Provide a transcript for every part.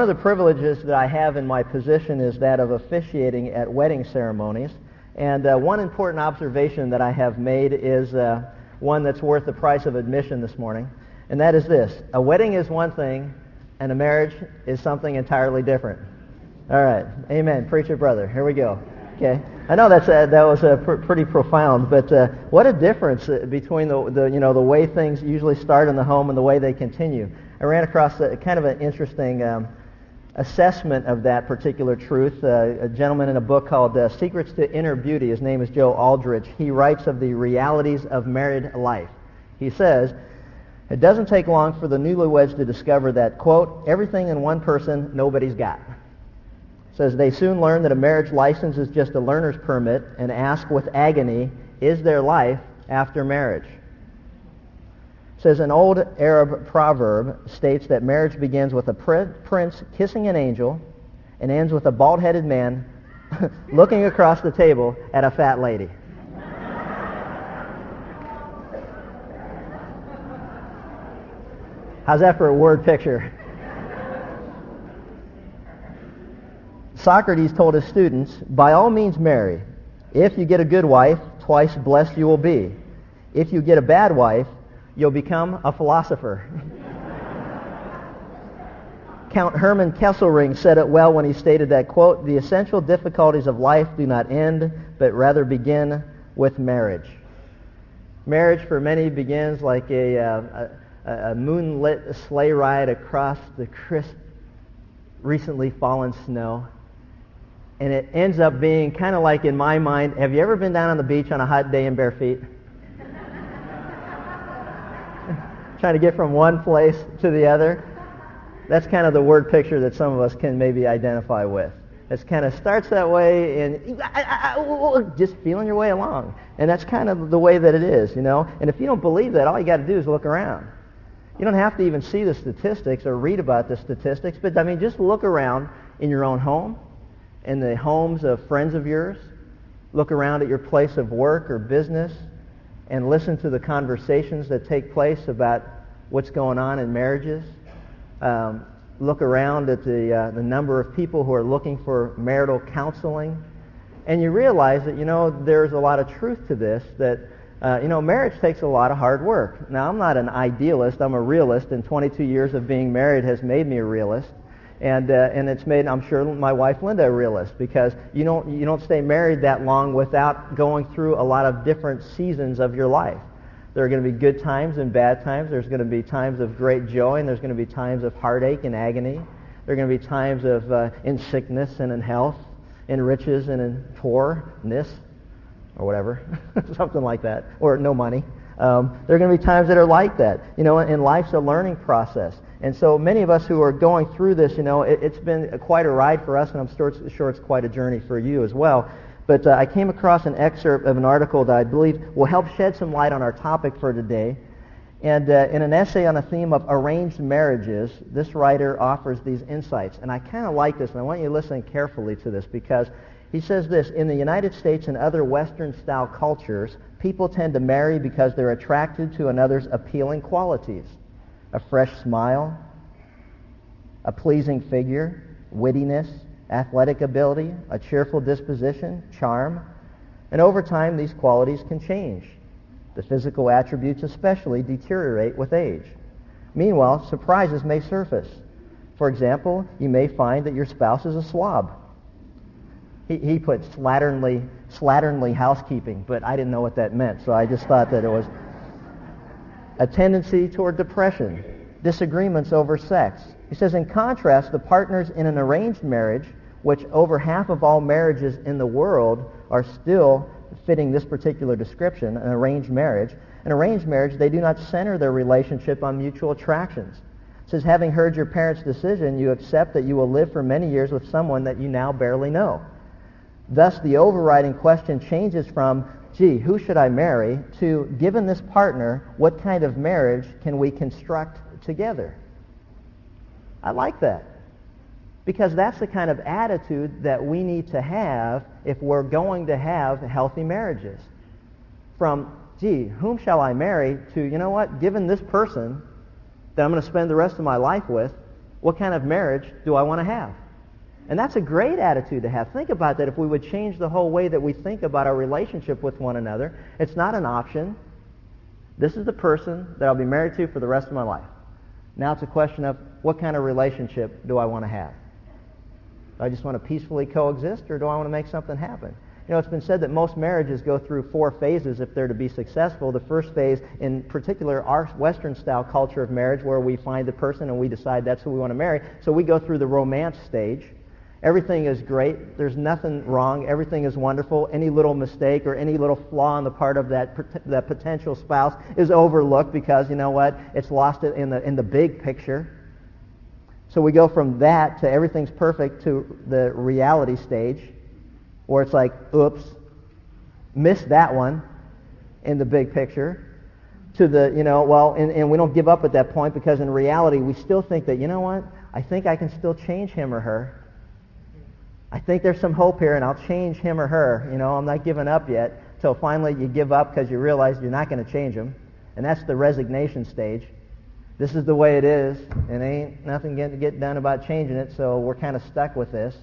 One of the privileges that I have in my position is that of officiating at wedding ceremonies. And uh, one important observation that I have made is uh, one that's worth the price of admission this morning. And that is this. A wedding is one thing, and a marriage is something entirely different. All right. Amen. Preacher brother. Here we go. Okay. I know that's a, that was pr- pretty profound, but uh, what a difference uh, between the, the, you know, the way things usually start in the home and the way they continue. I ran across a, kind of an interesting um, assessment of that particular truth. Uh, a gentleman in a book called uh, Secrets to Inner Beauty, his name is Joe Aldrich, he writes of the realities of married life. He says, it doesn't take long for the newlyweds to discover that, quote, everything in one person nobody's got. Says they soon learn that a marriage license is just a learner's permit and ask with agony, is there life after marriage? Says an old Arab proverb states that marriage begins with a prince kissing an angel and ends with a bald-headed man looking across the table at a fat lady. How's that for a word picture? Socrates told his students, by all means marry. If you get a good wife, twice blessed you will be. If you get a bad wife, you'll become a philosopher. Count Hermann Keyserling said it well when he stated that, quote, the essential difficulties of life do not end, but rather begin with marriage. Marriage for many begins like a, uh, a, a moonlit sleigh ride across the crisp, recently fallen snow. And it ends up being kind of like in my mind, have you ever been down on the beach on a hot day in bare feet? Trying to get from one place to the other. That's kind of the word picture that some of us can maybe identify with. It kind of starts that way and just feeling your way along. And that's kind of the way that it is, you know. And if you don't believe that, all you got to do is look around. You don't have to even see the statistics or read about the statistics, but I mean, just look around in your own home, in the homes of friends of yours. Look around at your place of work or business and listen to the conversations that take place about what's going on in marriages. Um, look around at the, uh, the number of people who are looking for marital counseling. And you realize that, you know, there's a lot of truth to this, that, uh, you know, marriage takes a lot of hard work. Now, I'm not an idealist. I'm a realist, and 22 years of being married has made me a realist. And, uh, and it's made, I'm sure, my wife Linda a realist because you don't, you don't stay married that long without going through a lot of different seasons of your life. There are going to be good times and bad times. There's going to be times of great joy, and there's going to be times of heartache and agony. There are going to be times of uh, in sickness and in health, in riches and in poorness, or whatever, something like that, or no money. Um, there are going to be times that are like that. You know, and life's a learning process. And so many of us who are going through this, you know, it, has been quite a ride for us, and I'm sure it's, sure it's quite a journey for you as well. But uh, I came across an excerpt of an article that I believe will help shed some light on our topic for today. And uh, in an essay on the theme of arranged marriages, this writer offers these insights. And I kind of like this, and I want you to listen carefully to this because he says this, in the United States and other Western-style cultures, people tend to marry because they're attracted to another's appealing qualities a fresh smile, a pleasing figure, wittiness, athletic ability, a cheerful disposition, charm. And over time, these qualities can change. The physical attributes especially deteriorate with age. Meanwhile, surprises may surface. For example, you may find that your spouse is a slob. He, he put slatternly, slatternly housekeeping, but I didn't know what that meant, so I just thought that it was a tendency toward depression, disagreements over sex. He says, in contrast, the partners in an arranged marriage, which over half of all marriages in the world are still fitting this particular description, an arranged marriage. An arranged marriage, they do not center their relationship on mutual attractions. It says, having heard your parents' decision, you accept that you will live for many years with someone that you now barely know. Thus, the overriding question changes from gee, who should I marry, to given this partner, what kind of marriage can we construct together? I like that. Because that's the kind of attitude that we need to have if we're going to have healthy marriages. From, gee, whom shall I marry, to, you know what, given this person that I'm going to spend the rest of my life with, What kind of marriage do I want to have? And that's a great attitude to have. Think about that if we would change the whole way that we think about our relationship with one another. It's not an option. This is the person that I'll be married to for the rest of my life. Now it's a question of what kind of relationship do I want to have? Do I just want to peacefully coexist or do I want to make something happen? You know, it's been said that most marriages go through four phases if they're to be successful. The first phase, in particular, our Western-style culture of marriage, where we find the person and we decide that's who we want to marry. So we go through the romance stage. Everything is great. There's nothing wrong. Everything is wonderful. Any little mistake or any little flaw on the part of that, that potential spouse is overlooked because, you know what, it's lost in the, in the big picture. So we go from that to everything's perfect to the reality stage where it's like, oops, missed that one in the big picture, to the, you know, well, and, and we don't give up at that point because in reality we still think that, you know what, I think I can still change him or her. I think there's some hope here and I'll change him or her. You know, I'm not giving up yet until finally you give up because you realize you're not going to change him. And that's the resignation stage. This is the way it is, and ain't nothing to get done about changing it, so we're kind of stuck with this.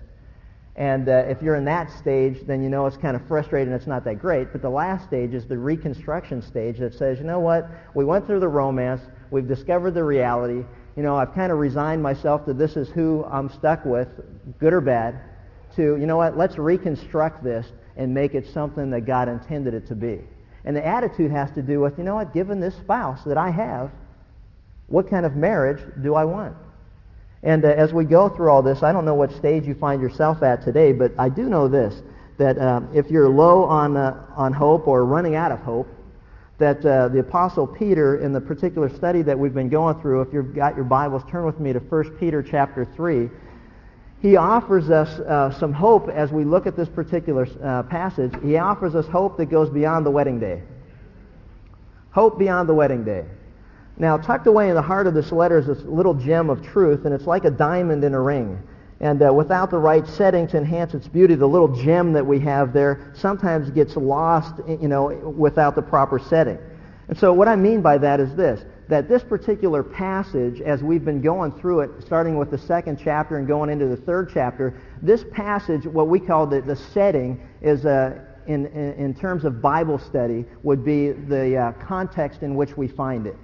And uh, if you're in that stage, then you know it's kind of frustrating. It's not that great. But the last stage is the reconstruction stage that says, you know what? We went through the romance. We've discovered the reality. You know, I've kind of resigned myself to this is who I'm stuck with, good or bad, to, you know what? Let's reconstruct this and make it something that God intended it to be. And the attitude has to do with, you know what? Given this spouse that I have, what kind of marriage do I want? And uh, as we go through all this, I don't know what stage you find yourself at today, but I do know this, that um, if you're low on, uh, on hope or running out of hope, that uh, the Apostle Peter, in the particular study that we've been going through, if you've got your Bibles, turn with me to 1 Peter chapter 3. He offers us uh, some hope as we look at this particular uh, passage. He offers us hope that goes beyond the wedding day. Hope beyond the wedding day. Now, tucked away in the heart of this letter is this little gem of truth, and it's like a diamond in a ring. And uh, without the right setting to enhance its beauty, the little gem that we have there sometimes gets lost, you know, without the proper setting. And so what I mean by that is this, that this particular passage, as we've been going through it, starting with the second chapter and going into the third chapter, this passage, what we call the, the setting, is uh, in, in, in, terms of Bible study, would be the uh, context in which we find it.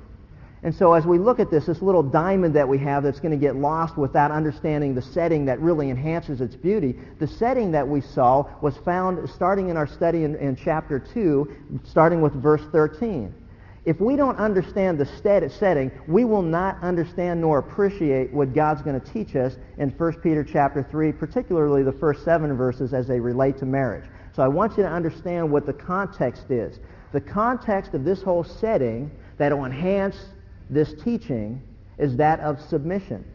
And so as we look at this, this little diamond that we have that's going to get lost without understanding the setting that really enhances its beauty, the setting that we saw was found starting in our study in, in chapter 2, starting with verse 13. If we don't understand the setting, we will not understand nor appreciate what God's going to teach us in 1 Peter chapter 3, particularly the first seven verses as they relate to marriage. So I want you to understand what the context is. The context of this whole setting that will enhance this teaching is that of submission.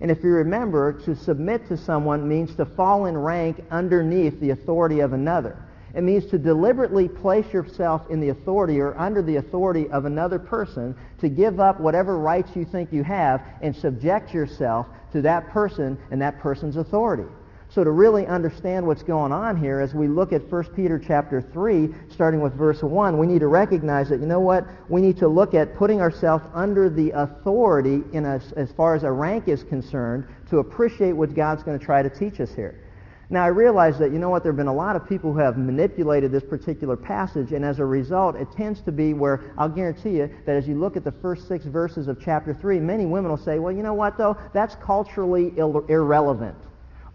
And if you remember, to submit to someone means to fall in rank underneath the authority of another. It means to deliberately place yourself in the authority or under the authority of another person, to give up whatever rights you think you have and subject yourself to that person and that person's authority. So to really understand what's going on here, as we look at 1 Peter chapter 3, starting with verse 1, we need to recognize that, you know what? We need to look at putting ourselves under the authority in a, as far as a rank is concerned to appreciate what God's going to try to teach us here. Now, I realize that, you know what, there have been a lot of people who have manipulated this particular passage, and as a result, it tends to be where I'll guarantee you that as you look at the first six verses of chapter 3, many women will say, well, you know what, though? That's culturally irrelevant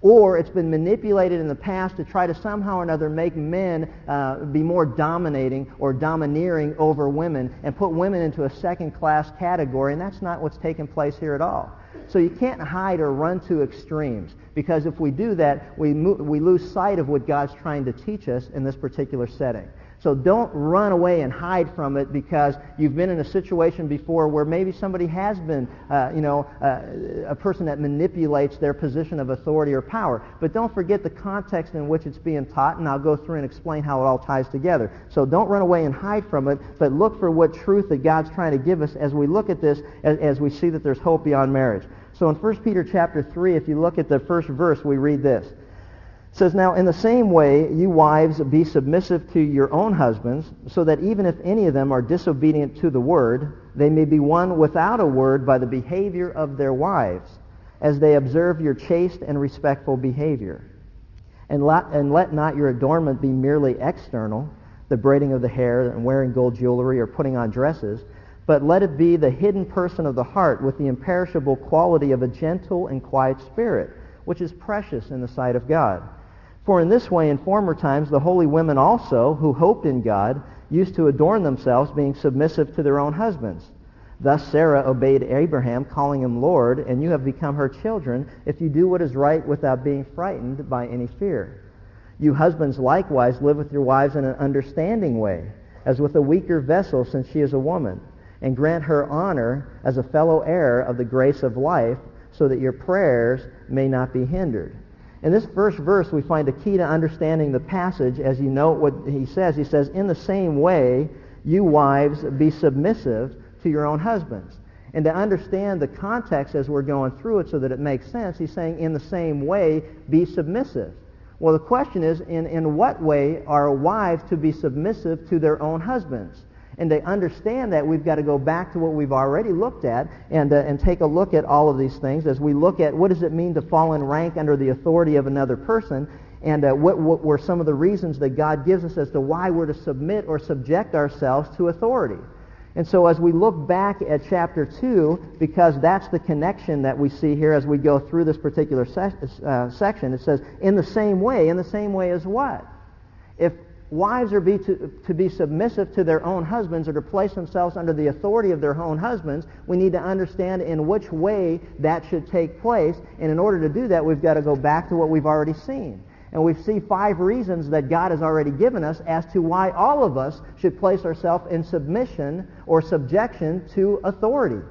or it's been manipulated in the past to try to somehow or another make men uh, be more dominating or domineering over women and put women into a second-class category, and that's not what's taking place here at all. So you can't hide or run to extremes because if we do that, we, we lose sight of what God's trying to teach us in this particular setting. So don't run away and hide from it because you've been in a situation before where maybe somebody has been, uh, you know, uh, a person that manipulates their position of authority or power. But don't forget the context in which it's being taught, and I'll go through and explain how it all ties together. So don't run away and hide from it, but look for what truth that God's trying to give us as we look at this, as, as we see that there's hope beyond marriage. So in 1 Peter chapter 3, if you look at the first verse, we read this. It says, Now in the same way, you wives, be submissive to your own husbands, so that even if any of them are disobedient to the word, they may be won without a word by the behavior of their wives, as they observe your chaste and respectful behavior. And let, and let not your adornment be merely external, the braiding of the hair and wearing gold jewelry or putting on dresses, but let it be the hidden person of the heart with the imperishable quality of a gentle and quiet spirit, which is precious in the sight of God. For in this way in former times the holy women also, who hoped in God, used to adorn themselves, being submissive to their own husbands Thus Sarah obeyed Abraham, calling him Lord, and you have become her children if you do what is right without being frightened by any fear. You husbands likewise live with your wives in an understanding way, as with a weaker vessel since she is a woman, and grant her honor as a fellow heir of the grace of life, so that your prayers may not be hindered. In this first verse, we find a key to understanding the passage. As you note what he says, he says, In the same way, you wives, be submissive to your own husbands. And to understand the context as we're going through it so that it makes sense, he's saying, in the same way, be submissive. Well, the question is, in, in what way are wives to be submissive to their own husbands? And to understand that, we've got to go back to what we've already looked at and, uh, and take a look at all of these things as we look at what does it mean to fall in rank under the authority of another person and uh, what, what were some of the reasons that God gives us as to why we're to submit or subject ourselves to authority. And so as we look back at chapter 2, because that's the connection that we see here as we go through this particular se- uh, section, it says, in the same way, in the same way as what? If wives are be to, to be submissive to their own husbands or to place themselves under the authority of their own husbands, we need to understand in which way that should take place. And in order to do that, we've got to go back to what we've already seen. And we see five reasons that God has already given us as to why all of us should place ourselves in submission or subjection to authority.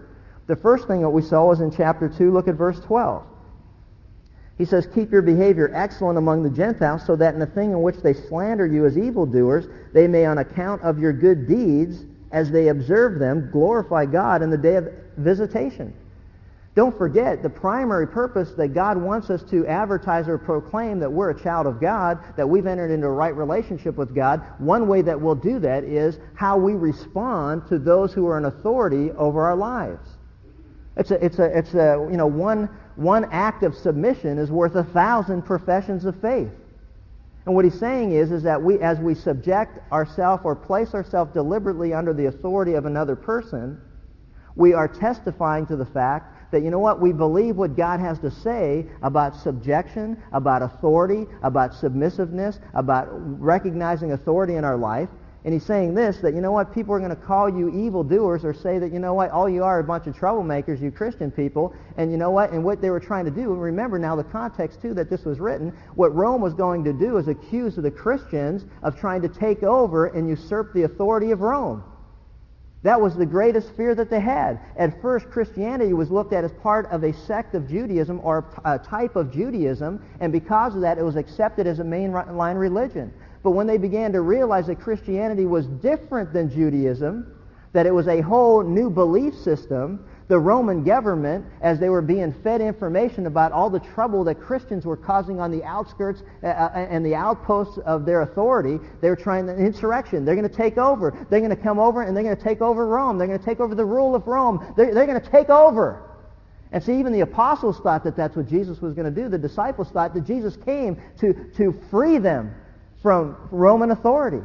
The first thing that we saw was in chapter 2. Look at verse 12. He says, Keep your behavior excellent among the Gentiles, so that in the thing in which they slander you as evildoers, they may, on account of your good deeds, as they observe them, glorify God in the day of visitation. Don't forget the primary purpose that God wants us to advertise or proclaim that we're a child of God, that we've entered into a right relationship with God. One way that we'll do that is how we respond to those who are in authority over our lives. It's a, it's a, it's a, you know, one, one act of submission is worth a thousand professions of faith. And what he's saying is, is that we, as we subject ourselves or place ourselves deliberately under the authority of another person, we are testifying to the fact that, you know what, we believe what God has to say about subjection, about authority, about submissiveness, about recognizing authority in our life. And he's saying this, that, you know what, people are going to call you evildoers or say that, you know what, all you are a bunch of troublemakers, you Christian people. And you know what, and what they were trying to do, and remember now the context, too, that this was written, what Rome was going to do is accuse the Christians of trying to take over and usurp the authority of Rome. That was the greatest fear that they had. At first, Christianity was looked at as part of a sect of Judaism or a type of Judaism, and because of that, it was accepted as a mainline religion. But when they began to realize that Christianity was different than Judaism, that it was a whole new belief system, the Roman government, as they were being fed information about all the trouble that Christians were causing on the outskirts uh, uh and the outposts of their authority, they were trying an insurrection. They're going to take over. They're going to come over and they're going to take over Rome. They're going to take over the rule of Rome. They're, they're going to take over. And see, even the apostles thought that that's what Jesus was going to do. The disciples thought that Jesus came to, to free them from Roman authority.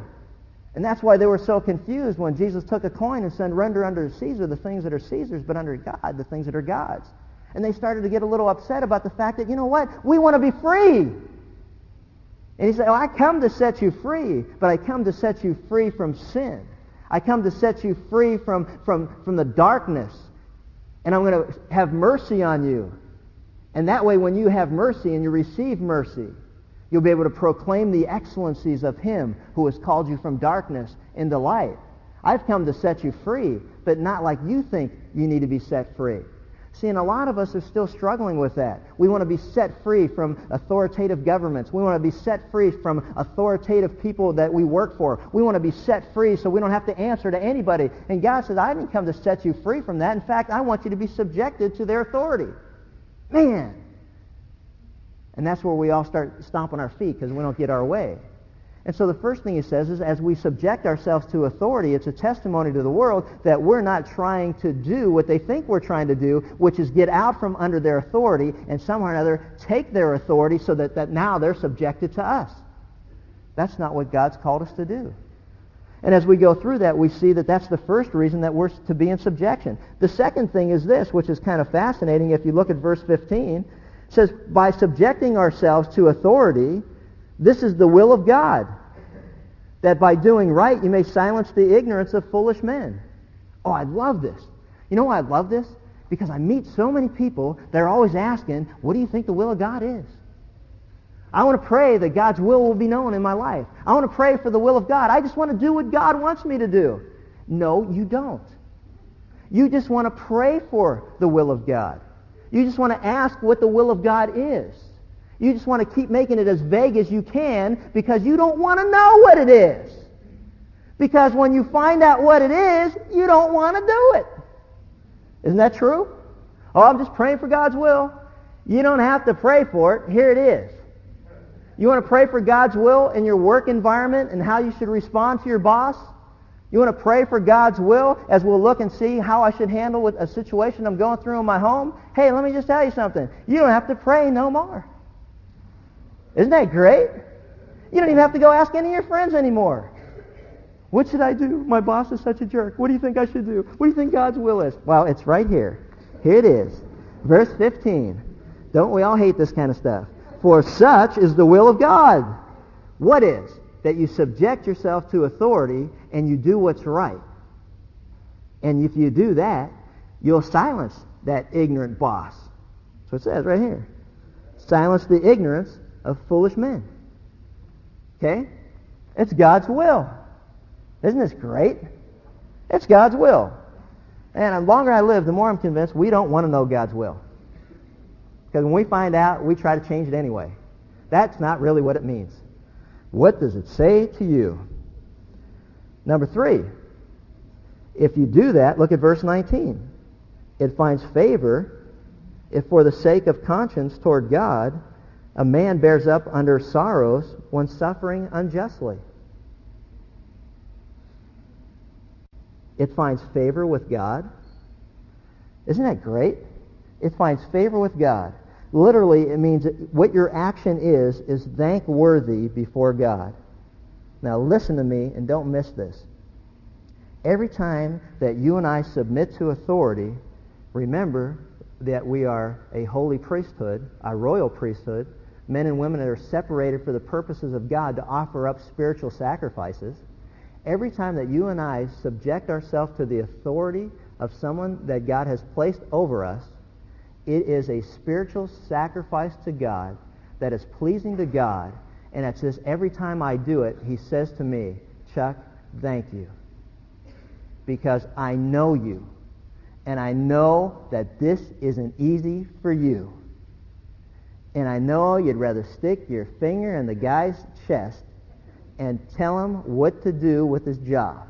And that's why they were so confused when Jesus took a coin and said, render under Caesar the things that are Caesar's, but under God the things that are God's. And they started to get a little upset about the fact that, you know what, we want to be free. And he said, oh, I come to set you free, but I come to set you free from sin. I come to set you free from, from, from the darkness. And I'm going to have mercy on you. And that way, when you have mercy and you receive mercy, You'll be able to proclaim the excellencies of him who has called you from darkness into light. I've come to set you free, but not like you think you need to be set free. See, and a lot of us are still struggling with that. We want to be set free from authoritative governments. We want to be set free from authoritative people that we work for. We want to be set free so we don't have to answer to anybody. And God says, I didn't come to set you free from that. In fact, I want you to be subjected to their authority. Man, and that's where we all start stomping our feet because we don't get our way. And so the first thing he says is as we subject ourselves to authority, it's a testimony to the world that we're not trying to do what they think we're trying to do, which is get out from under their authority and somehow or another take their authority so that, that now they're subjected to us. That's not what God's called us to do. And as we go through that, we see that that's the first reason that we're to be in subjection. The second thing is this, which is kind of fascinating. If you look at verse 15, says, by subjecting ourselves to authority, this is the will of God, that by doing right you may silence the ignorance of foolish men. Oh, I love this. You know why I love this? Because I meet so many people that are always asking, what do you think the will of God is? I want to pray that God's will will be known in my life. I want to pray for the will of God. I just want to do what God wants me to do. No, you don't. You just want to pray for the will of God. You just want to ask what the will of God is. You just want to keep making it as vague as you can because you don't want to know what it is. Because when you find out what it is, you don't want to do it. Isn't that true? Oh, I'm just praying for God's will. You don't have to pray for it. Here it is. You want to pray for God's will in your work environment and how you should respond to your boss? You want to pray for God's will as we'll look and see how I should handle with a situation I'm going through in my home? Hey, let me just tell you something. You don't have to pray no more. Isn't that great? You don't even have to go ask any of your friends anymore. What should I do? My boss is such a jerk. What do you think I should do? What do you think God's will is? Well, it's right here. Here it is. Verse 15. Don't we all hate this kind of stuff? For such is the will of God. What is? That you subject yourself to authority and you do what's right. And if you do that, you'll silence that ignorant boss. What it says right here. Silence the ignorance of foolish men. Okay? It's God's will. Isn't this great? It's God's will. And the longer I live, the more I'm convinced we don't want to know God's will. Because when we find out, we try to change it anyway. That's not really what it means. What does it say to you? Number three, if you do that, look at verse 19. It finds favor if for the sake of conscience toward God a man bears up under sorrows when suffering unjustly. It finds favor with God. Isn't that great? It finds favor with God. Literally, it means what your action is, is thankworthy before God. Now listen to me and don't miss this. Every time that you and I submit to authority, remember that we are a holy priesthood, a royal priesthood, men and women that are separated for the purposes of God to offer up spiritual sacrifices, every time that you and I subject ourselves to the authority of someone that God has placed over us, it is a spiritual sacrifice to God that is pleasing to God. And it says every time I do it, he says to me, Chuck, thank you. Because I know you. And I know that this isn't easy for you. And I know you'd rather stick your finger in the guy's chest and tell him what to do with his job.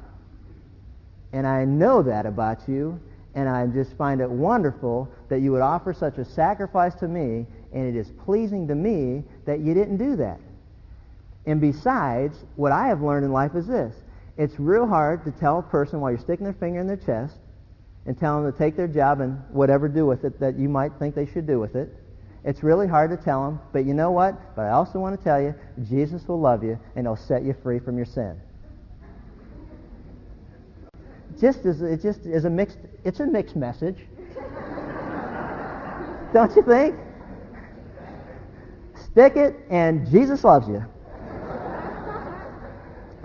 And I know that about you, and I just find it wonderful that you would offer such a sacrifice to me, and it is pleasing to me that you didn't do that. And besides, what I have learned in life is this. It's real hard to tell a person while you're sticking their finger in their chest and tell them to take their job and whatever do with it that you might think they should do with it. It's really hard to tell them, but you know what? But I also want to tell you, Jesus will love you and he'll set you free from your sin. Just as it just is a mixed it's a mixed message. Don't you think? Stick it and Jesus loves you.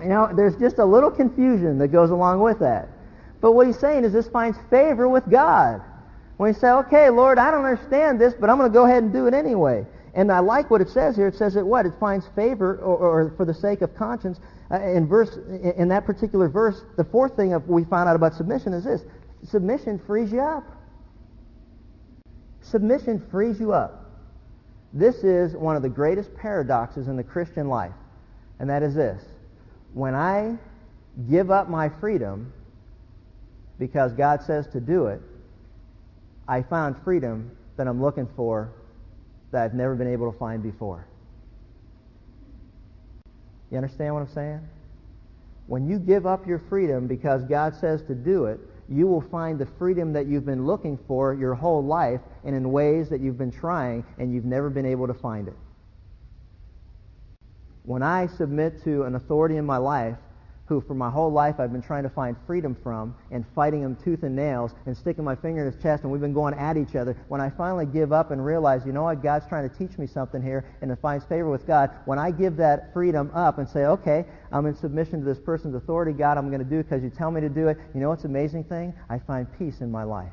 You know, there's just a little confusion that goes along with that. But what he's saying is this finds favor with God. When you say, okay, Lord, I don't understand this, but I'm going to go ahead and do it anyway. And I like what it says here. It says that what? It finds favor or, or for the sake of conscience. Uh, in verse, in that particular verse, the fourth thing we found out about submission is this. Submission frees you up. Submission frees you up. This is one of the greatest paradoxes in the Christian life. And that is this. When I give up my freedom because God says to do it, I found freedom that I'm looking for that I've never been able to find before. You understand what I'm saying? When you give up your freedom because God says to do it, you will find the freedom that you've been looking for your whole life and in ways that you've been trying and you've never been able to find it. When I submit to an authority in my life who for my whole life I've been trying to find freedom from and fighting him tooth and nails and sticking my finger in his chest and we've been going at each other. When I finally give up and realize, you know what, God's trying to teach me something here and it finds favor with God, when I give that freedom up and say, okay, I'm in submission to this person's authority, God, I'm going to do it because you tell me to do it, you know what's amazing thing? I find peace in my life.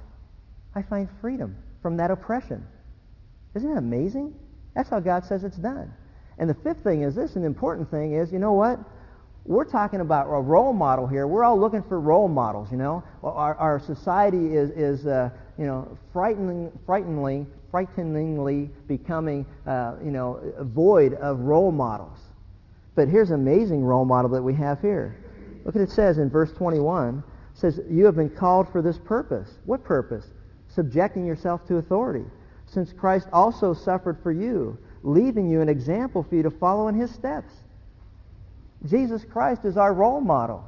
I find freedom from that oppression. Isn't that amazing? That's how God says it's done. And the fifth thing is this, an important thing is, you know what? We're talking about a role model here. We're all looking for role models, you know. Our, our society is, is uh, you know, frightening, frighteningly, frighteningly becoming, uh, you know, void of role models. But here's an amazing role model that we have here. Look at it says in verse 21. It says, you have been called for this purpose. What purpose? Subjecting yourself to authority. Since Christ also suffered for you, leaving you an example for you to follow in his steps. Jesus Christ is our role model.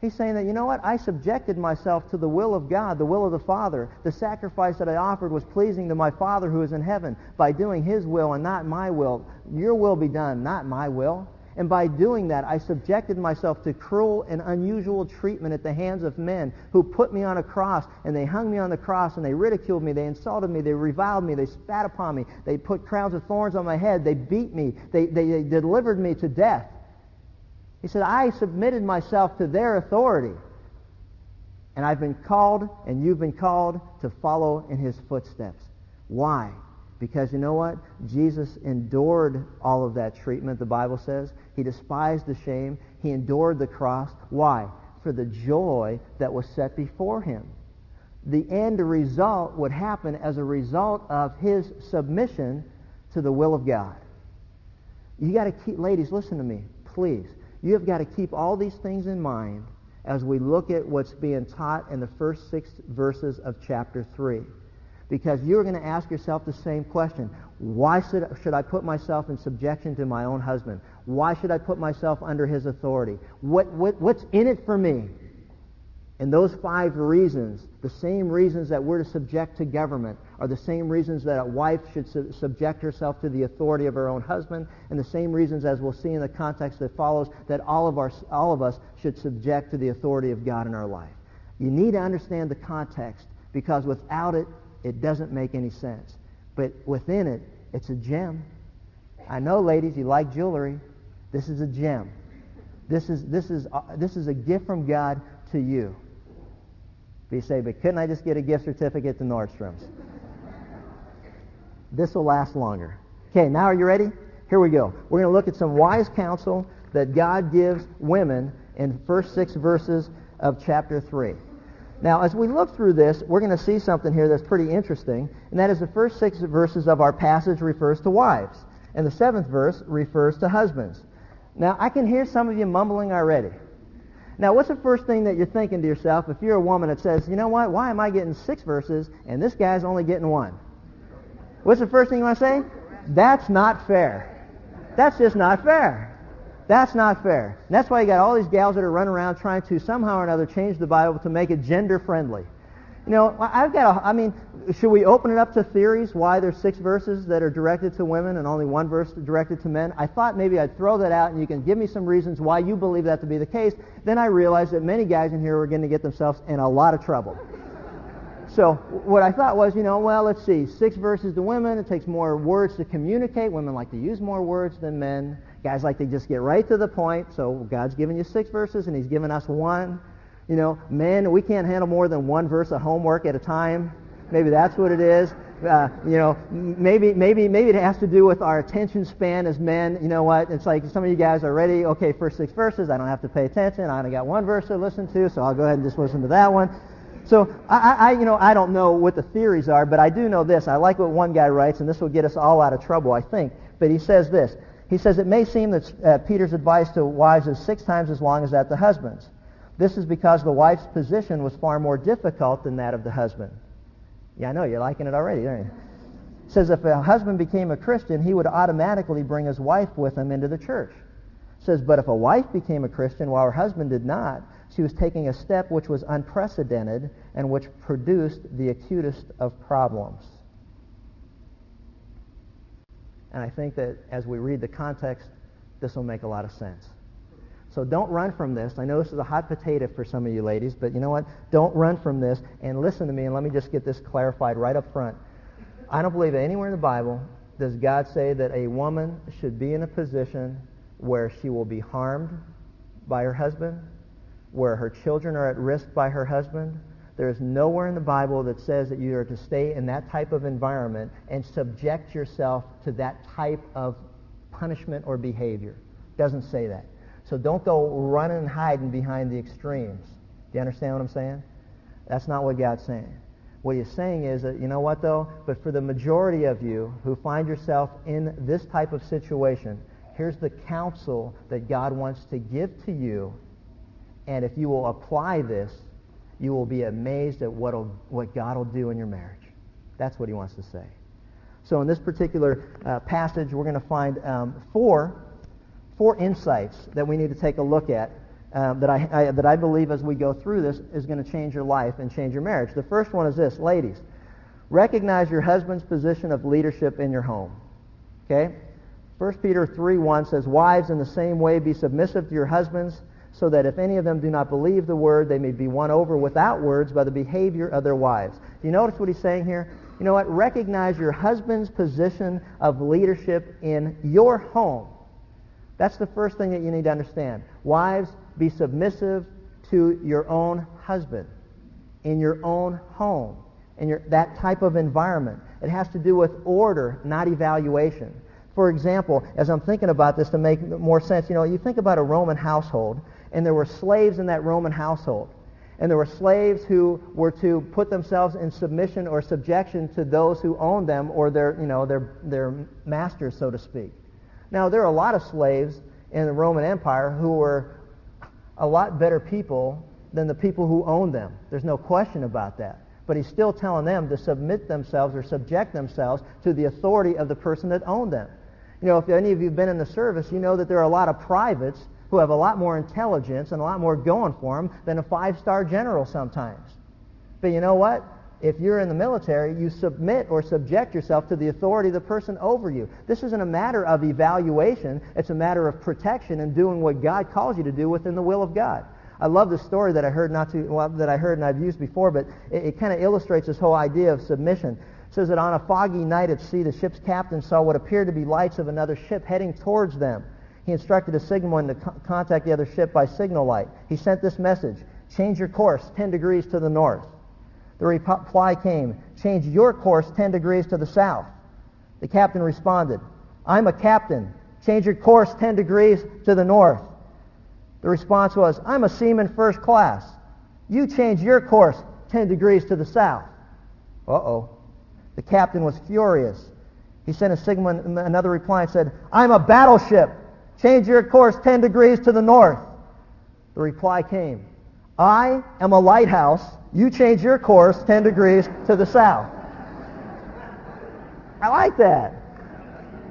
He's saying that, you know what? I subjected myself to the will of God, the will of the Father. The sacrifice that I offered was pleasing to my Father who is in heaven by doing his will and not my will. Your will be done, not my will. And by doing that, I subjected myself to cruel and unusual treatment at the hands of men who put me on a cross and they hung me on the cross and they ridiculed me, they insulted me, they reviled me, they spat upon me, they put crowns of thorns on my head, they beat me, they, they, they delivered me to death. He said, I submitted myself to their authority. And I've been called, and you've been called to follow in his footsteps. Why? Because you know what? Jesus endured all of that treatment, the Bible says. He despised the shame. He endured the cross. Why? For the joy that was set before him. The end result would happen as a result of his submission to the will of God. You got to keep, ladies, listen to me, please. You have got to keep all these things in mind as we look at what's being taught in the first six verses of chapter 3. Because you're going to ask yourself the same question. Why should, should I put myself in subjection to my own husband? Why should I put myself under his authority? What, what, what's in it for me? And those five reasons, the same reasons that we're to subject to government, are the same reasons that a wife should su- subject herself to the authority of her own husband, and the same reasons, as we'll see in the context that follows, that all of, our, all of us should subject to the authority of God in our life. You need to understand the context, because without it, it doesn't make any sense. But within it, it's a gem. I know, ladies, you like jewelry. This is a gem. This is, this is, uh, this is a gift from God to you. Be say, but couldn't I just get a gift certificate to Nordstrom's? this will last longer. Okay, now are you ready? Here we go. We're going to look at some wise counsel that God gives women in the first six verses of chapter 3. Now, as we look through this, we're going to see something here that's pretty interesting, and that is the first six verses of our passage refers to wives, and the seventh verse refers to husbands. Now, I can hear some of you mumbling already. Now, what's the first thing that you're thinking to yourself if you're a woman that says, you know what, why am I getting six verses and this guy's only getting one? What's the first thing you want to say? That's not fair. That's just not fair. That's not fair. And that's why you got all these gals that are running around trying to somehow or another change the Bible to make it gender friendly. You know, I've got a, I mean, should we open it up to theories why there's six verses that are directed to women and only one verse directed to men? I thought maybe I'd throw that out and you can give me some reasons why you believe that to be the case. Then I realized that many guys in here were going to get themselves in a lot of trouble. So what I thought was, you know, well, let's see, six verses to women. It takes more words to communicate. Women like to use more words than men. Guys like to just get right to the point. So God's given you six verses and he's given us one. You know, men, we can't handle more than one verse of homework at a time. Maybe that's what it is. Uh, you know, maybe maybe maybe it has to do with our attention span as men. You know what? It's like some of you guys are ready. Okay, first six verses. I don't have to pay attention. I only got one verse to listen to, so I'll go ahead and just listen to that one. So I, I, you know, I don't know what the theories are, but I do know this. I like what one guy writes, and this will get us all out of trouble, I think. But he says this. He says it may seem that uh, Peter's advice to wives is six times as long as that to husbands. This is because the wife's position was far more difficult than that of the husband. Yeah, I know, you're liking it already, aren't you? It says if a husband became a Christian, he would automatically bring his wife with him into the church. It says, But if a wife became a Christian while her husband did not, she was taking a step which was unprecedented and which produced the acutest of problems. And I think that as we read the context, this will make a lot of sense. So don't run from this. I know this is a hot potato for some of you ladies, but you know what? Don't run from this and listen to me and let me just get this clarified right up front. I don't believe anywhere in the Bible does God say that a woman should be in a position where she will be harmed by her husband, where her children are at risk by her husband. There is nowhere in the Bible that says that you are to stay in that type of environment and subject yourself to that type of punishment or behavior. It doesn't say that. So don't go running and hiding behind the extremes. Do you understand what I'm saying? That's not what God's saying. What he's saying is that, you know what though? But for the majority of you who find yourself in this type of situation, here's the counsel that God wants to give to you. And if you will apply this, you will be amazed at what, what God will do in your marriage. That's what he wants to say. So in this particular uh, passage, we're going to find um, four, four insights that we need to take a look at um, that, I, I, that I believe as we go through this is going to change your life and change your marriage. The first one is this, ladies. Recognize your husband's position of leadership in your home. Okay? 1 Peter 3, 1 says, Wives, in the same way, be submissive to your husbands, so that if any of them do not believe the word, they may be won over without words by the behavior of their wives. Do you notice what he's saying here? You know what? Recognize your husband's position of leadership in your home. That's the first thing that you need to understand. Wives, be submissive to your own husband in your own home, in your, that type of environment. It has to do with order, not evaluation. For example, as I'm thinking about this to make more sense, you know, you think about a Roman household, and there were slaves in that Roman household. And there were slaves who were to put themselves in submission or subjection to those who owned them or their, you know, their, their masters, so to speak. Now, there are a lot of slaves in the Roman Empire who were a lot better people than the people who owned them. There's no question about that. But he's still telling them to submit themselves or subject themselves to the authority of the person that owned them. You know, if any of you have been in the service, you know that there are a lot of privates who have a lot more intelligence and a lot more going for them than a five-star general sometimes. But you know what? If you're in the military, you submit or subject yourself to the authority of the person over you. This isn't a matter of evaluation. It's a matter of protection and doing what God calls you to do within the will of God. I love the story that I heard not too well, that I heard and I've used before, but it, it kind of illustrates this whole idea of submission. It says that on a foggy night at sea, the ship's captain saw what appeared to be lights of another ship heading towards them. He instructed a signalman to co- contact the other ship by signal light. He sent this message, change your course 10 degrees to the north. The reply came, change your course 10 degrees to the south. The captain responded, I'm a captain. Change your course 10 degrees to the north. The response was, I'm a seaman first class. You change your course 10 degrees to the south. Uh-oh. The captain was furious. He sent a signalman another reply and said, I'm a battleship. Change your course 10 degrees to the north. The reply came, I am a lighthouse. You change your course 10 degrees to the south. I like that.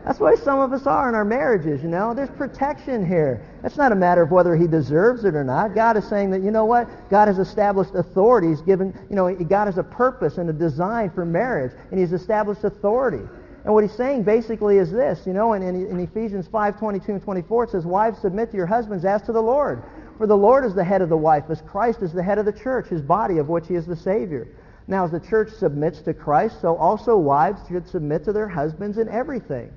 That's why some of us are in our marriages, you know. There's protection here. It's not a matter of whether he deserves it or not. God is saying that, you know what? God has established authority. He's given, you know, God has a purpose and a design for marriage, and he's established authority. And what he's saying basically is this, you know, in, in, in Ephesians 5, 22 and 24, it says, Wives, submit to your husbands as to the Lord. For the Lord is the head of the wife, as Christ is the head of the church, his body, of which he is the Savior. Now, as the church submits to Christ, so also wives should submit to their husbands in everything.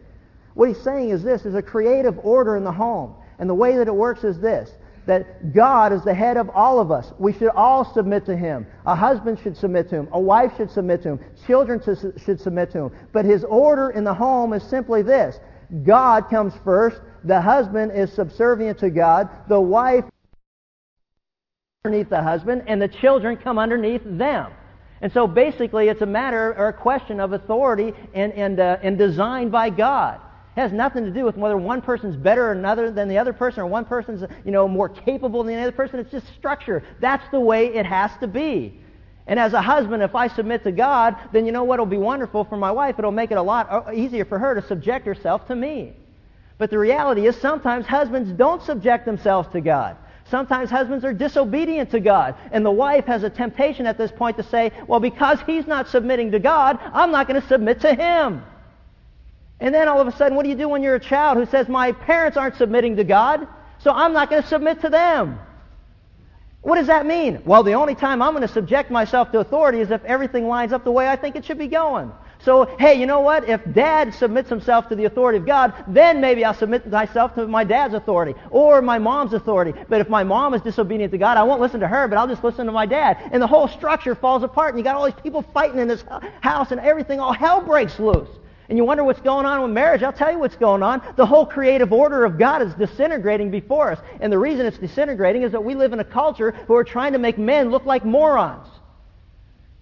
What he's saying is this, there's a creative order in the home. And the way that it works is this, that God is the head of all of us. We should all submit to him. A husband should submit to him. A wife should submit to him. Children should submit to him. But his order in the home is simply this. God comes first. The husband is subservient to God. The wife underneath the husband, and the children come underneath them. And so basically, it's a matter or a question of authority and, and, uh, and designed by God. It has nothing to do with whether one person's better or another than the other person, or one person's you know more capable than the other person. It's just structure. That's the way it has to be. And as a husband, if I submit to God, then you know what will be wonderful for my wife? It'll make it a lot uh, easier for her to subject herself to me. But the reality is sometimes husbands don't subject themselves to God. Sometimes husbands are disobedient to God. And the wife has a temptation at this point to say, well, because he's not submitting to God, I'm not going to submit to him. And then all of a sudden, what do you do when you're a child who says, my parents aren't submitting to God, so I'm not going to submit to them? What does that mean? Well, the only time I'm going to subject myself to authority is if everything lines up the way I think it should be going. So, hey, you know what? If dad submits himself to the authority of God, then maybe I'll submit myself to my dad's authority or my mom's authority. But if my mom is disobedient to God, I won't listen to her, but I'll just listen to my dad. And the whole structure falls apart, and you got all these people fighting in this house, and everything, all hell breaks loose. And you wonder what's going on with marriage. I'll tell you what's going on. The whole creative order of God is disintegrating before us. And the reason it's disintegrating is that we live in a culture who are trying to make men look like morons.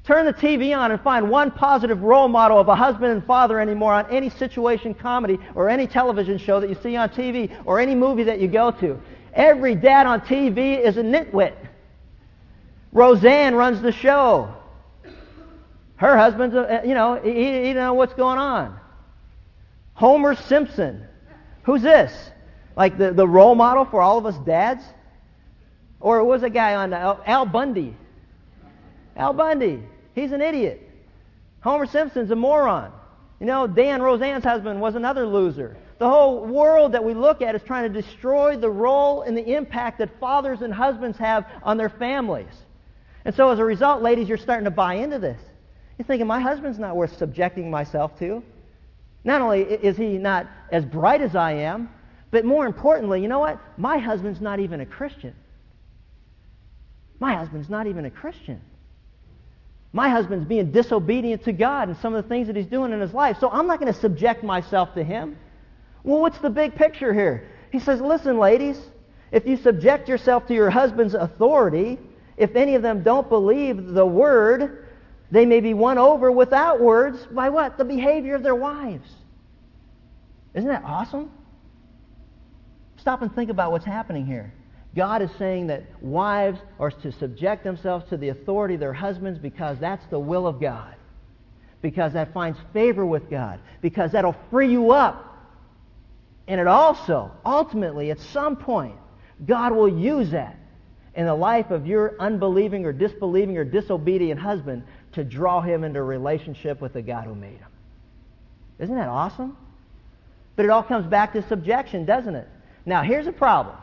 Turn the TV on and find one positive role model of a husband and father anymore on any situation comedy or any television show that you see on TV or any movie that you go to. Every dad on TV is a nitwit. Roseanne runs the show. Her husband's, a, you know, he, he doesn't know what's going on. Homer Simpson. Who's this? Like the, the role model for all of us dads? Or was a guy on uh, Al Bundy? Al Bundy. He's an idiot. Homer Simpson's a moron. You know, Dan, Roseanne's husband, was another loser. The whole world that we look at is trying to destroy the role and the impact that fathers and husbands have on their families. And so as a result, ladies, you're starting to buy into this. You're thinking, my husband's not worth subjecting myself to. Not only is he not as bright as I am, but more importantly, you know what? My husband's not even a Christian. My husband's not even a Christian. My husband's being disobedient to God and some of the things that he's doing in his life. So I'm not going to subject myself to him. Well, what's the big picture here? He says, listen, ladies, if you subject yourself to your husband's authority, if any of them don't believe the word, they may be won over without words by what? The behavior of their wives. Isn't that awesome? Stop and think about what's happening here. God is saying that wives are to subject themselves to the authority of their husbands because that's the will of God. Because that finds favor with God. Because that'll free you up. And it also, ultimately, at some point, God will use that in the life of your unbelieving or disbelieving or disobedient husband to draw him into a relationship with the God who made him. Isn't that awesome? But it all comes back to subjection, doesn't it? Now, here's a problem.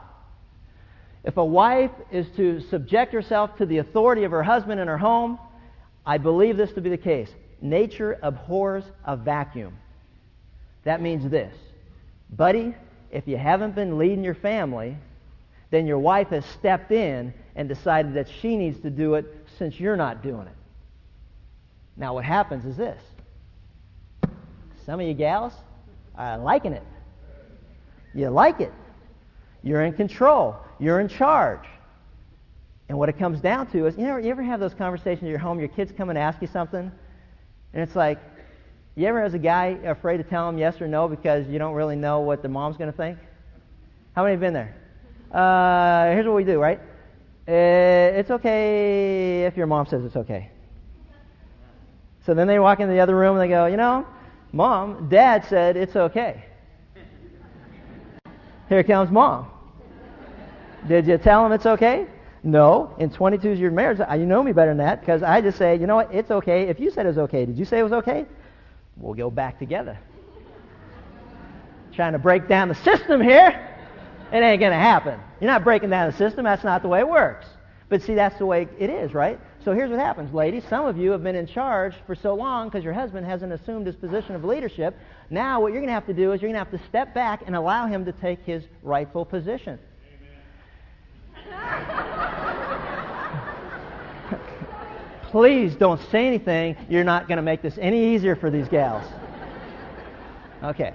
If a wife is to subject herself to the authority of her husband in her home, I believe this to be the case. Nature abhors a vacuum. That means this. Buddy, if you haven't been leading your family, then your wife has stepped in and decided that she needs to do it since you're not doing it. Now, what happens is this. Some of you gals are liking it. You like it. You're in control. You're in charge. And what it comes down to is, you know, you ever have those conversations in your home, your kids come and ask you something, and it's like, you ever as a guy afraid to tell them yes or no because you don't really know what the mom's going to think? How many have been there? Uh, here's what we do, right? Uh, it's okay if your mom says it's okay. So then they walk into the other room and they go, you know, mom, dad said it's okay. Here comes mom. Did you tell him it's okay? No. In 22 years of marriage, you know me better than that because I just say, you know what, it's okay. If you said it was okay, did you say it was okay? We'll go back together. Trying to break down the system here. It ain't going to happen. You're not breaking down the system. That's not the way it works. But see, that's the way it is, right? So here's what happens, ladies. Some of you have been in charge for so long because your husband hasn't assumed his position of leadership. Now what you're going to have to do is you're going to have to step back and allow him to take his rightful position. Please don't say anything. You're not going to make this any easier for these gals. Okay.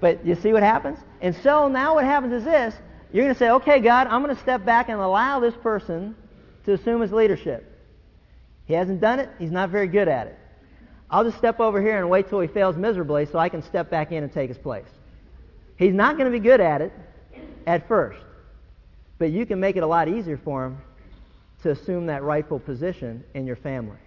But you see what happens? And so now what happens is this. You're going to say, okay, God, I'm going to step back and allow this person to assume his leadership. He hasn't done it. He's not very good at it. I'll just step over here and wait till he fails miserably so I can step back in and take his place. He's not going to be good at it at first. But you can make it a lot easier for him to assume that rightful position in your family.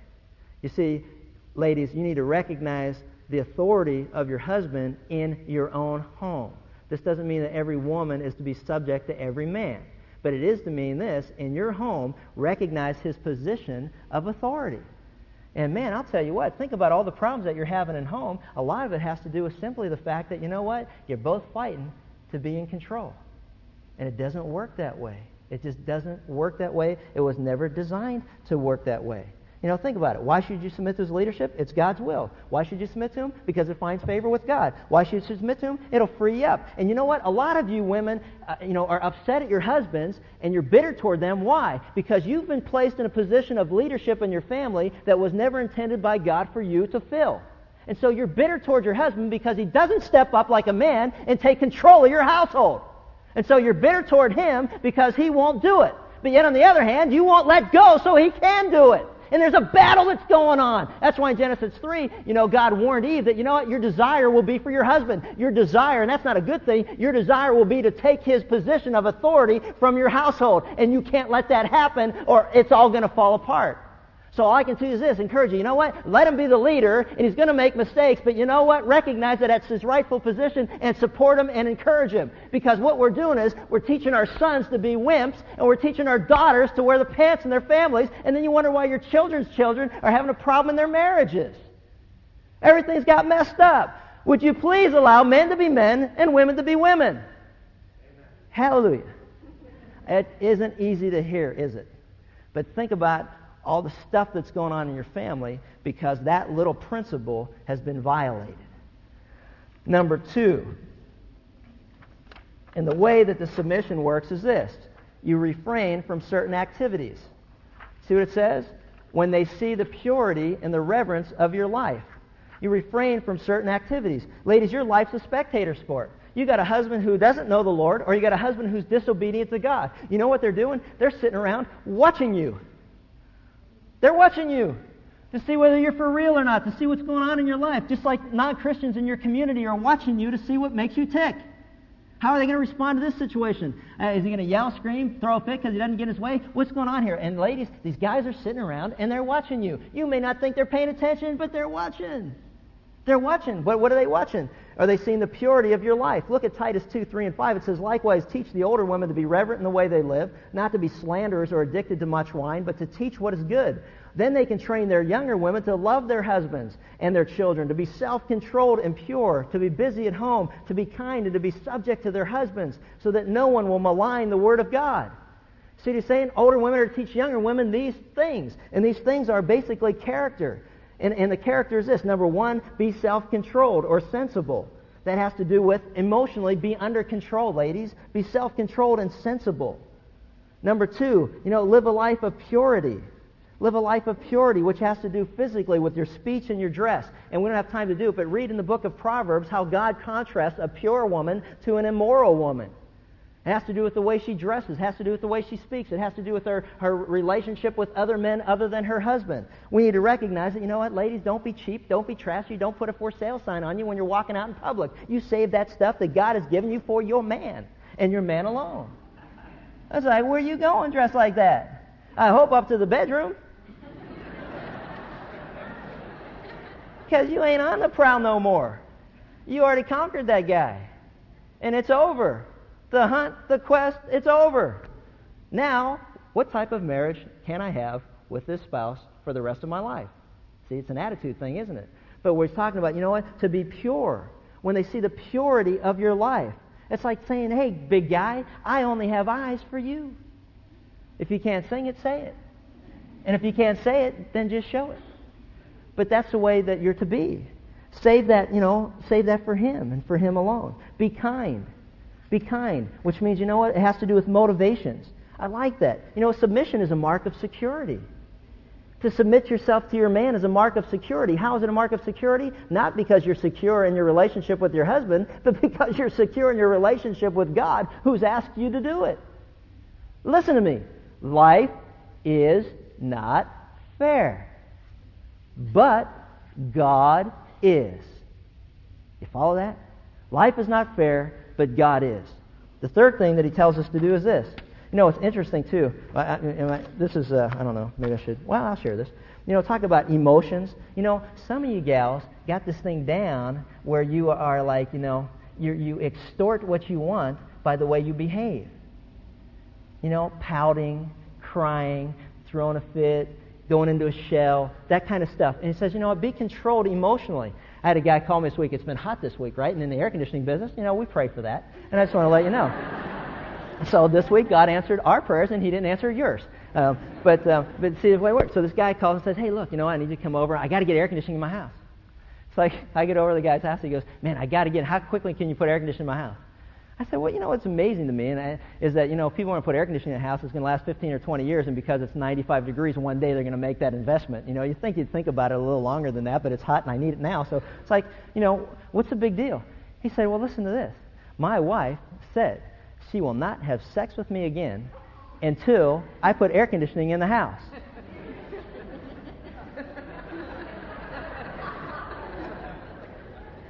You see, ladies, you need to recognize the authority of your husband in your own home. This doesn't mean that every woman is to be subject to every man. But it is to mean this in your home, recognize his position of authority. And man, I'll tell you what, think about all the problems that you're having at home. A lot of it has to do with simply the fact that, you know what? You're both fighting to be in control. And it doesn't work that way. It just doesn't work that way. It was never designed to work that way. You know, think about it. Why should you submit to his leadership? It's God's will. Why should you submit to him? Because it finds favor with God. Why should you submit to him? It'll free you up. And you know what? A lot of you women, uh, you know, are upset at your husbands and you're bitter toward them. Why? Because you've been placed in a position of leadership in your family that was never intended by God for you to fill. And so you're bitter toward your husband because he doesn't step up like a man and take control of your household. And so you're bitter toward him because he won't do it. But yet on the other hand, you won't let go so he can do it and there's a battle that's going on. That's why in Genesis 3, you know, God warned Eve that, you know what, your desire will be for your husband. Your desire, and that's not a good thing, your desire will be to take his position of authority from your household. And you can't let that happen or it's all going to fall apart. So all I can do is this, encourage you. You know what? Let him be the leader, and he's going to make mistakes, but you know what? Recognize that that's his rightful position and support him and encourage him. Because what we're doing is we're teaching our sons to be wimps, and we're teaching our daughters to wear the pants in their families, and then you wonder why your children's children are having a problem in their marriages. Everything's got messed up. Would you please allow men to be men and women to be women? Amen. Hallelujah. It isn't easy to hear, is it? But think about all the stuff that's going on in your family because that little principle has been violated. Number two, and the way that the submission works is this you refrain from certain activities. See what it says? When they see the purity and the reverence of your life, you refrain from certain activities. Ladies, your life's a spectator sport. You got a husband who doesn't know the Lord, or you got a husband who's disobedient to God. You know what they're doing? They're sitting around watching you. They're watching you to see whether you're for real or not, to see what's going on in your life. Just like non Christians in your community are watching you to see what makes you tick. How are they going to respond to this situation? Uh, is he going to yell, scream, throw a fit because he doesn't get his way? What's going on here? And ladies, these guys are sitting around and they're watching you. You may not think they're paying attention, but they're watching. They're watching. But what are they watching? Are they seeing the purity of your life? Look at Titus 2, 3, and 5. It says, Likewise, teach the older women to be reverent in the way they live, not to be slanderers or addicted to much wine, but to teach what is good. Then they can train their younger women to love their husbands and their children, to be self-controlled and pure, to be busy at home, to be kind, and to be subject to their husbands, so that no one will malign the word of God. See what he's saying? Older women are to teach younger women these things. And these things are basically character. And, and the character is this. Number one, be self-controlled or sensible. That has to do with emotionally be under control, ladies. Be self-controlled and sensible. Number two, you know, live a life of purity. Live a life of purity, which has to do physically with your speech and your dress. And we don't have time to do it, but read in the book of Proverbs how God contrasts a pure woman to an immoral woman. It has to do with the way she dresses. It has to do with the way she speaks. It has to do with her, her relationship with other men other than her husband. We need to recognize that, you know what, ladies, don't be cheap. Don't be trashy. Don't put a for sale sign on you when you're walking out in public. You save that stuff that God has given you for your man and your man alone. I was like, where are you going dressed like that? I hope up to the bedroom. Because you ain't on the prowl no more. You already conquered that guy. And it's over the hunt, the quest, it's over. Now, what type of marriage can I have with this spouse for the rest of my life? See, it's an attitude thing, isn't it? But we're talking about, you know what? To be pure. When they see the purity of your life. It's like saying, hey, big guy, I only have eyes for you. If you can't sing it, say it. And if you can't say it, then just show it. But that's the way that you're to be. Save that, you know, save that for him and for him alone. Be kind. Be kind, which means, you know what? It has to do with motivations. I like that. You know, submission is a mark of security. To submit yourself to your man is a mark of security. How is it a mark of security? Not because you're secure in your relationship with your husband, but because you're secure in your relationship with God who's asked you to do it. Listen to me. Life is not fair. But God is. You follow that? Life is not fair, but God is. The third thing that he tells us to do is this. You know, it's interesting too. I, I, this is, uh, I don't know, maybe I should, well, I'll share this. You know, talk about emotions. You know, some of you gals got this thing down where you are like, you know, you you extort what you want by the way you behave. You know, pouting, crying, throwing a fit, going into a shell, that kind of stuff. And he says, you know, be controlled emotionally. I had a guy call me this week. It's been hot this week, right? And in the air conditioning business, you know, we pray for that. And I just want to let you know. so this week, God answered our prayers, and He didn't answer yours. Um, but uh, but see the way it works. So this guy calls and says, "Hey, look, you know, I need you to come over. I got to get air conditioning in my house." It's like I get over to the guy's house. He goes, "Man, I got to get. How quickly can you put air conditioning in my house?" I said, well, you know what's amazing to me and is that, you know, if people want to put air conditioning in a house, it's going to last 15 or 20 years, and because it's 95 degrees, one day they're going to make that investment. You know, you think you'd think about it a little longer than that, but it's hot and I need it now. So it's like, you know, what's the big deal? He said, well, listen to this. My wife said she will not have sex with me again until I put air conditioning in the house.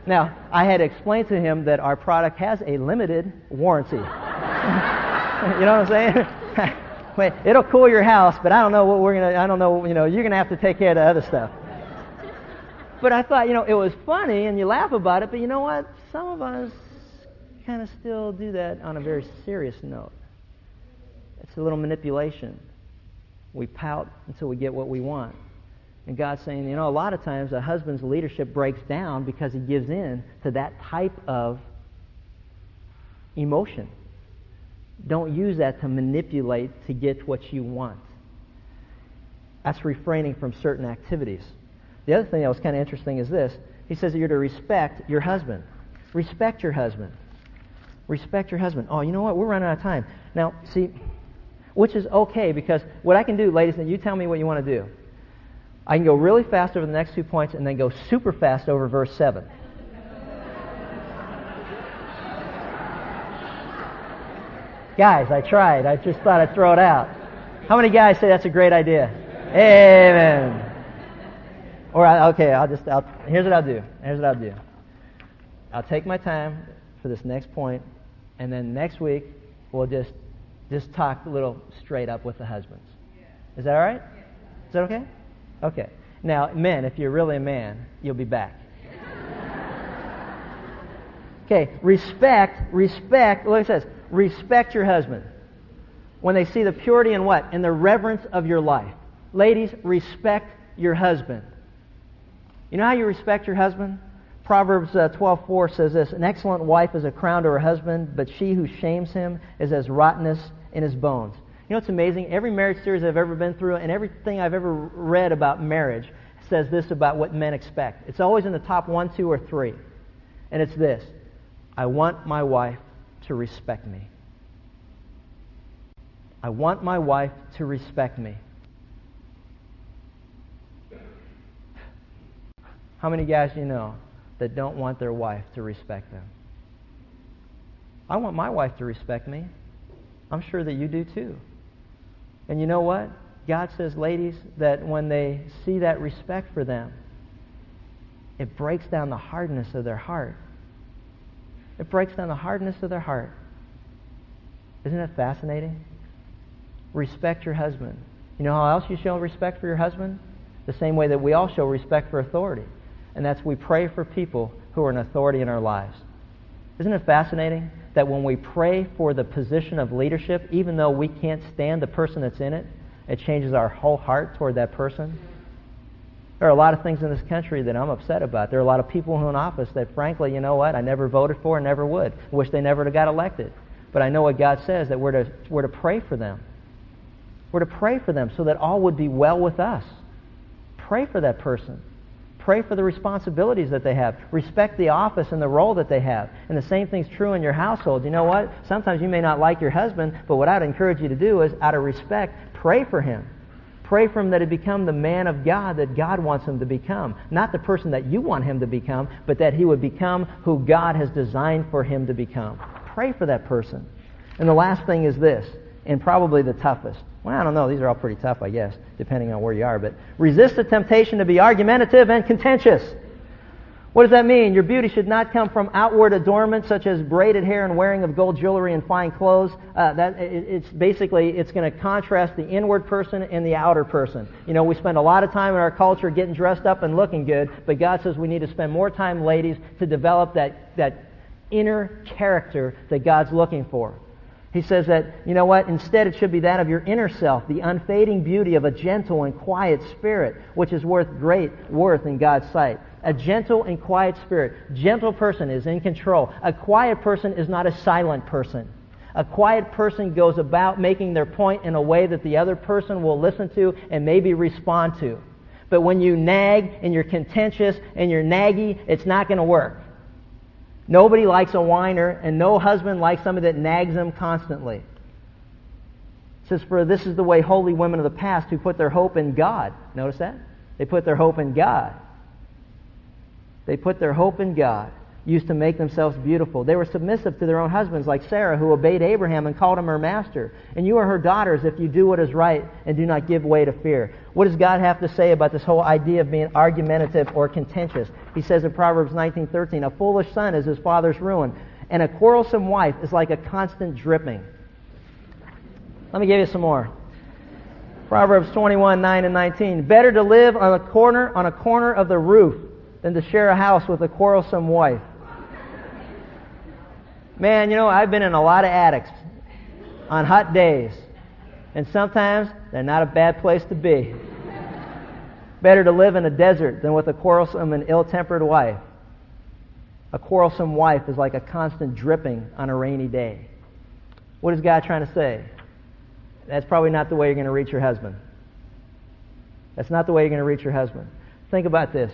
Now, I had explained to him that our product has a limited warranty. you know what I'm saying? Wait, it'll cool your house, but I don't know what we're gonna. I don't know. You know, you're gonna have to take care of the other stuff. But I thought, you know, it was funny, and you laugh about it. But you know what? Some of us kind of still do that on a very serious note. It's a little manipulation. We pout until we get what we want. And God's saying, you know, a lot of times a husband's leadership breaks down because he gives in to that type of emotion. Don't use that to manipulate to get what you want. That's refraining from certain activities. The other thing that was kind of interesting is this. He says that you're to respect your husband. Respect your husband. Respect your husband. Oh, you know what? We're running out of time. Now, see, which is okay because what I can do, ladies, and you tell me what you want to do. I can go really fast over the next two points and then go super fast over verse 7. guys, I tried. I just thought I'd throw it out. How many guys say that's a great idea? Amen. Or, okay, I'll just, I'll, here's what I'll do. Here's what I'll do. I'll take my time for this next point, and then next week, we'll just, just talk a little straight up with the husbands. Is that all right? Is that okay? Okay. Now, men, if you're really a man, you'll be back. Okay, respect, respect, look it says, respect your husband. When they see the purity and what? In the reverence of your life. Ladies, respect your husband. You know how you respect your husband? Proverbs uh, 12:4 says this, "An excellent wife is a crown to her husband, but she who shames him is as rottenness in his bones." You know what's amazing? Every marriage series I've ever been through and everything I've ever read about marriage says this about what men expect. It's always in the top one, two, or three. And it's this I want my wife to respect me. I want my wife to respect me. How many guys do you know that don't want their wife to respect them? I want my wife to respect me. I'm sure that you do too. And you know what? God says, ladies, that when they see that respect for them, it breaks down the hardness of their heart. It breaks down the hardness of their heart. Isn't that fascinating? Respect your husband. You know how else you show respect for your husband? The same way that we all show respect for authority. And that's we pray for people who are an authority in our lives. Isn't it fascinating that when we pray for the position of leadership, even though we can't stand the person that's in it, it changes our whole heart toward that person? There are a lot of things in this country that I'm upset about. There are a lot of people in office that, frankly, you know what, I never voted for and never would. I wish they never got elected. But I know what God says, that we're to, we're to pray for them. We're to pray for them so that all would be well with us. Pray for that person. Pray for the responsibilities that they have. Respect the office and the role that they have. And the same thing's true in your household. You know what? Sometimes you may not like your husband, but what I'd encourage you to do is, out of respect, pray for him. Pray for him that he become the man of God that God wants him to become. Not the person that you want him to become, but that he would become who God has designed for him to become. Pray for that person. And the last thing is this, and probably the toughest. Well, I don't know. These are all pretty tough, I guess, depending on where you are. But resist the temptation to be argumentative and contentious. What does that mean? Your beauty should not come from outward adornment, such as braided hair and wearing of gold jewelry and fine clothes. Uh, that it, it's basically it's going to contrast the inward person and the outer person. You know, we spend a lot of time in our culture getting dressed up and looking good, but God says we need to spend more time, ladies, to develop that that inner character that God's looking for. He says that, you know what, instead it should be that of your inner self, the unfading beauty of a gentle and quiet spirit, which is worth great worth in God's sight. A gentle and quiet spirit. Gentle person is in control. A quiet person is not a silent person. A quiet person goes about making their point in a way that the other person will listen to and maybe respond to. But when you nag and you're contentious and you're naggy, it's not going to work. Nobody likes a whiner, and no husband likes somebody that nags them constantly. It says, For this is the way holy women of the past who put their hope in God. Notice that? They put their hope in God. They put their hope in God used to make themselves beautiful. They were submissive to their own husbands, like Sarah, who obeyed Abraham and called him her master. And you are her daughters if you do what is right and do not give way to fear. What does God have to say about this whole idea of being argumentative or contentious? He says in Proverbs 19:13, "A foolish son is his father's ruin, and a quarrelsome wife is like a constant dripping." Let me give you some more. Proverbs 21, 9 and 19. Better to live on a corner, on a corner of the roof than to share a house with a quarrelsome wife. Man, you know, I've been in a lot of attics on hot days, and sometimes they're not a bad place to be. Better to live in a desert than with a quarrelsome and ill tempered wife. A quarrelsome wife is like a constant dripping on a rainy day. What is God trying to say? That's probably not the way you're going to reach your husband. That's not the way you're going to reach your husband. Think about this.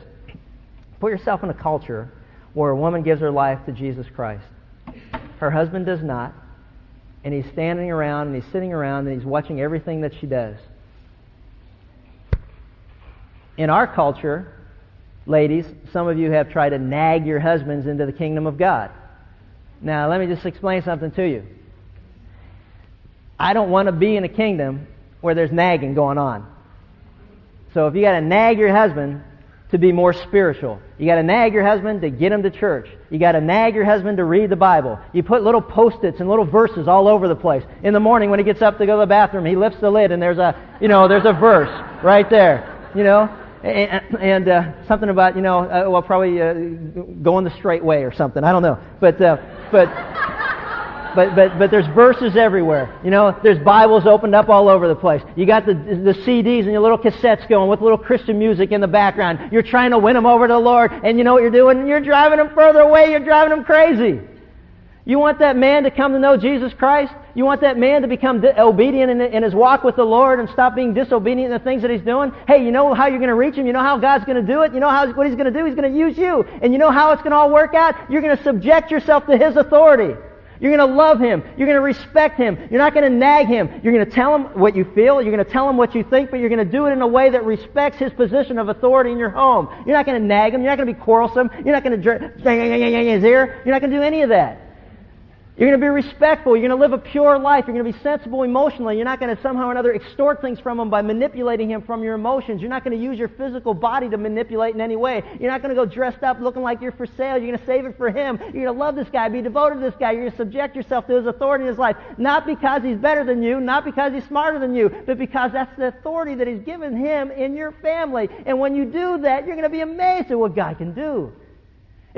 Put yourself in a culture where a woman gives her life to Jesus Christ her husband does not. And he's standing around and he's sitting around and he's watching everything that she does. In our culture, ladies, some of you have tried to nag your husbands into the kingdom of God. Now, let me just explain something to you. I don't want to be in a kingdom where there's nagging going on. So if you got to nag your husband, to be more spiritual. You got to nag your husband to get him to church. You got to nag your husband to read the Bible. You put little post-its and little verses all over the place. In the morning when he gets up to go to the bathroom, he lifts the lid and there's a, you know, there's a verse right there, you know, and, and uh, something about, you know, uh, well, probably uh, going the straight way or something. I don't know, but, uh, but but, but, but there's verses everywhere. You know, there's Bibles opened up all over the place. You got the, the CDs and your little cassettes going with little Christian music in the background. You're trying to win them over to the Lord, and you know what you're doing? You're driving them further away. You're driving them crazy. You want that man to come to know Jesus Christ? You want that man to become di- obedient in, in, his walk with the Lord and stop being disobedient in the things that he's doing? Hey, you know how you're going to reach him? You know how God's going to do it? You know how, what he's going to do? He's going to use you. And you know how it's going to all work out? You're going to subject yourself to his authority. You're going to love him. You're going to respect him. You're not going to nag him. You're going to tell him what you feel. You're going to tell him what you think, but you're going to do it in a way that respects his position of authority in your home. You're not going to nag him. You're not going to be quarrelsome. You're not going to his ear. You're not going to do any of that. You're going to be respectful. You're going to live a pure life. You're going to be sensible emotionally. You're not going to somehow or another extort things from him by manipulating him from your emotions. You're not going to use your physical body to manipulate in any way. You're not going to go dressed up looking like you're for sale. You're going to save it for him. You're going to love this guy, be devoted to this guy. You're going to subject yourself to his authority in his life. Not because he's better than you, not because he's smarter than you, but because that's the authority that he's given him in your family. And when you do that, you're going to be amazed at what God can do.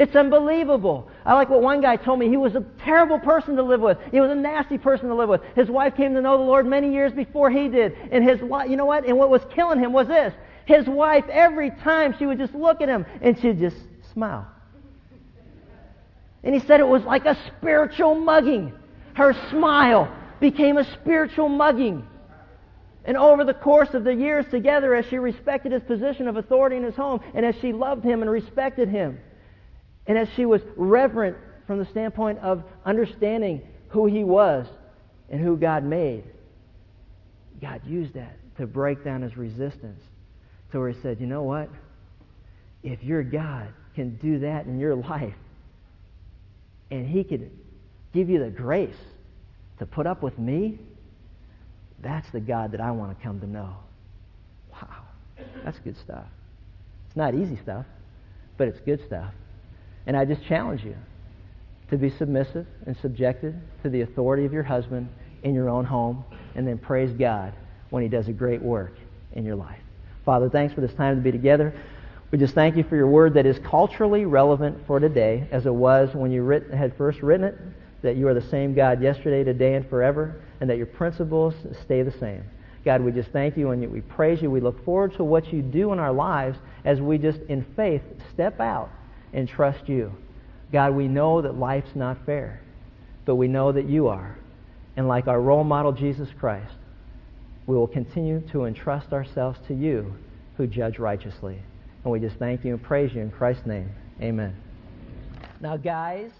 It's unbelievable. I like what one guy told me. He was a terrible person to live with. He was a nasty person to live with. His wife came to know the Lord many years before he did. And his wife, you know what? And what was killing him was this. His wife, every time she would just look at him and she'd just smile. And he said it was like a spiritual mugging. Her smile became a spiritual mugging. And over the course of the years together, as she respected his position of authority in his home, and as she loved him and respected him, and as she was reverent from the standpoint of understanding who he was and who God made, God used that to break down his resistance to where he said, you know what? If your God can do that in your life, and he could give you the grace to put up with me, that's the God that I want to come to know. Wow. That's good stuff. It's not easy stuff, but it's good stuff. And I just challenge you to be submissive and subjected to the authority of your husband in your own home, and then praise God when he does a great work in your life. Father, thanks for this time to be together. We just thank you for your word that is culturally relevant for today as it was when you writ- had first written it, that you are the same God yesterday, today, and forever, and that your principles stay the same. God, we just thank you and we praise you. We look forward to what you do in our lives as we just, in faith, step out and trust you. God, we know that life's not fair, but we know that you are. And like our role model, Jesus Christ, we will continue to entrust ourselves to you who judge righteously. And we just thank you and praise you in Christ's name. Amen. Now, guys,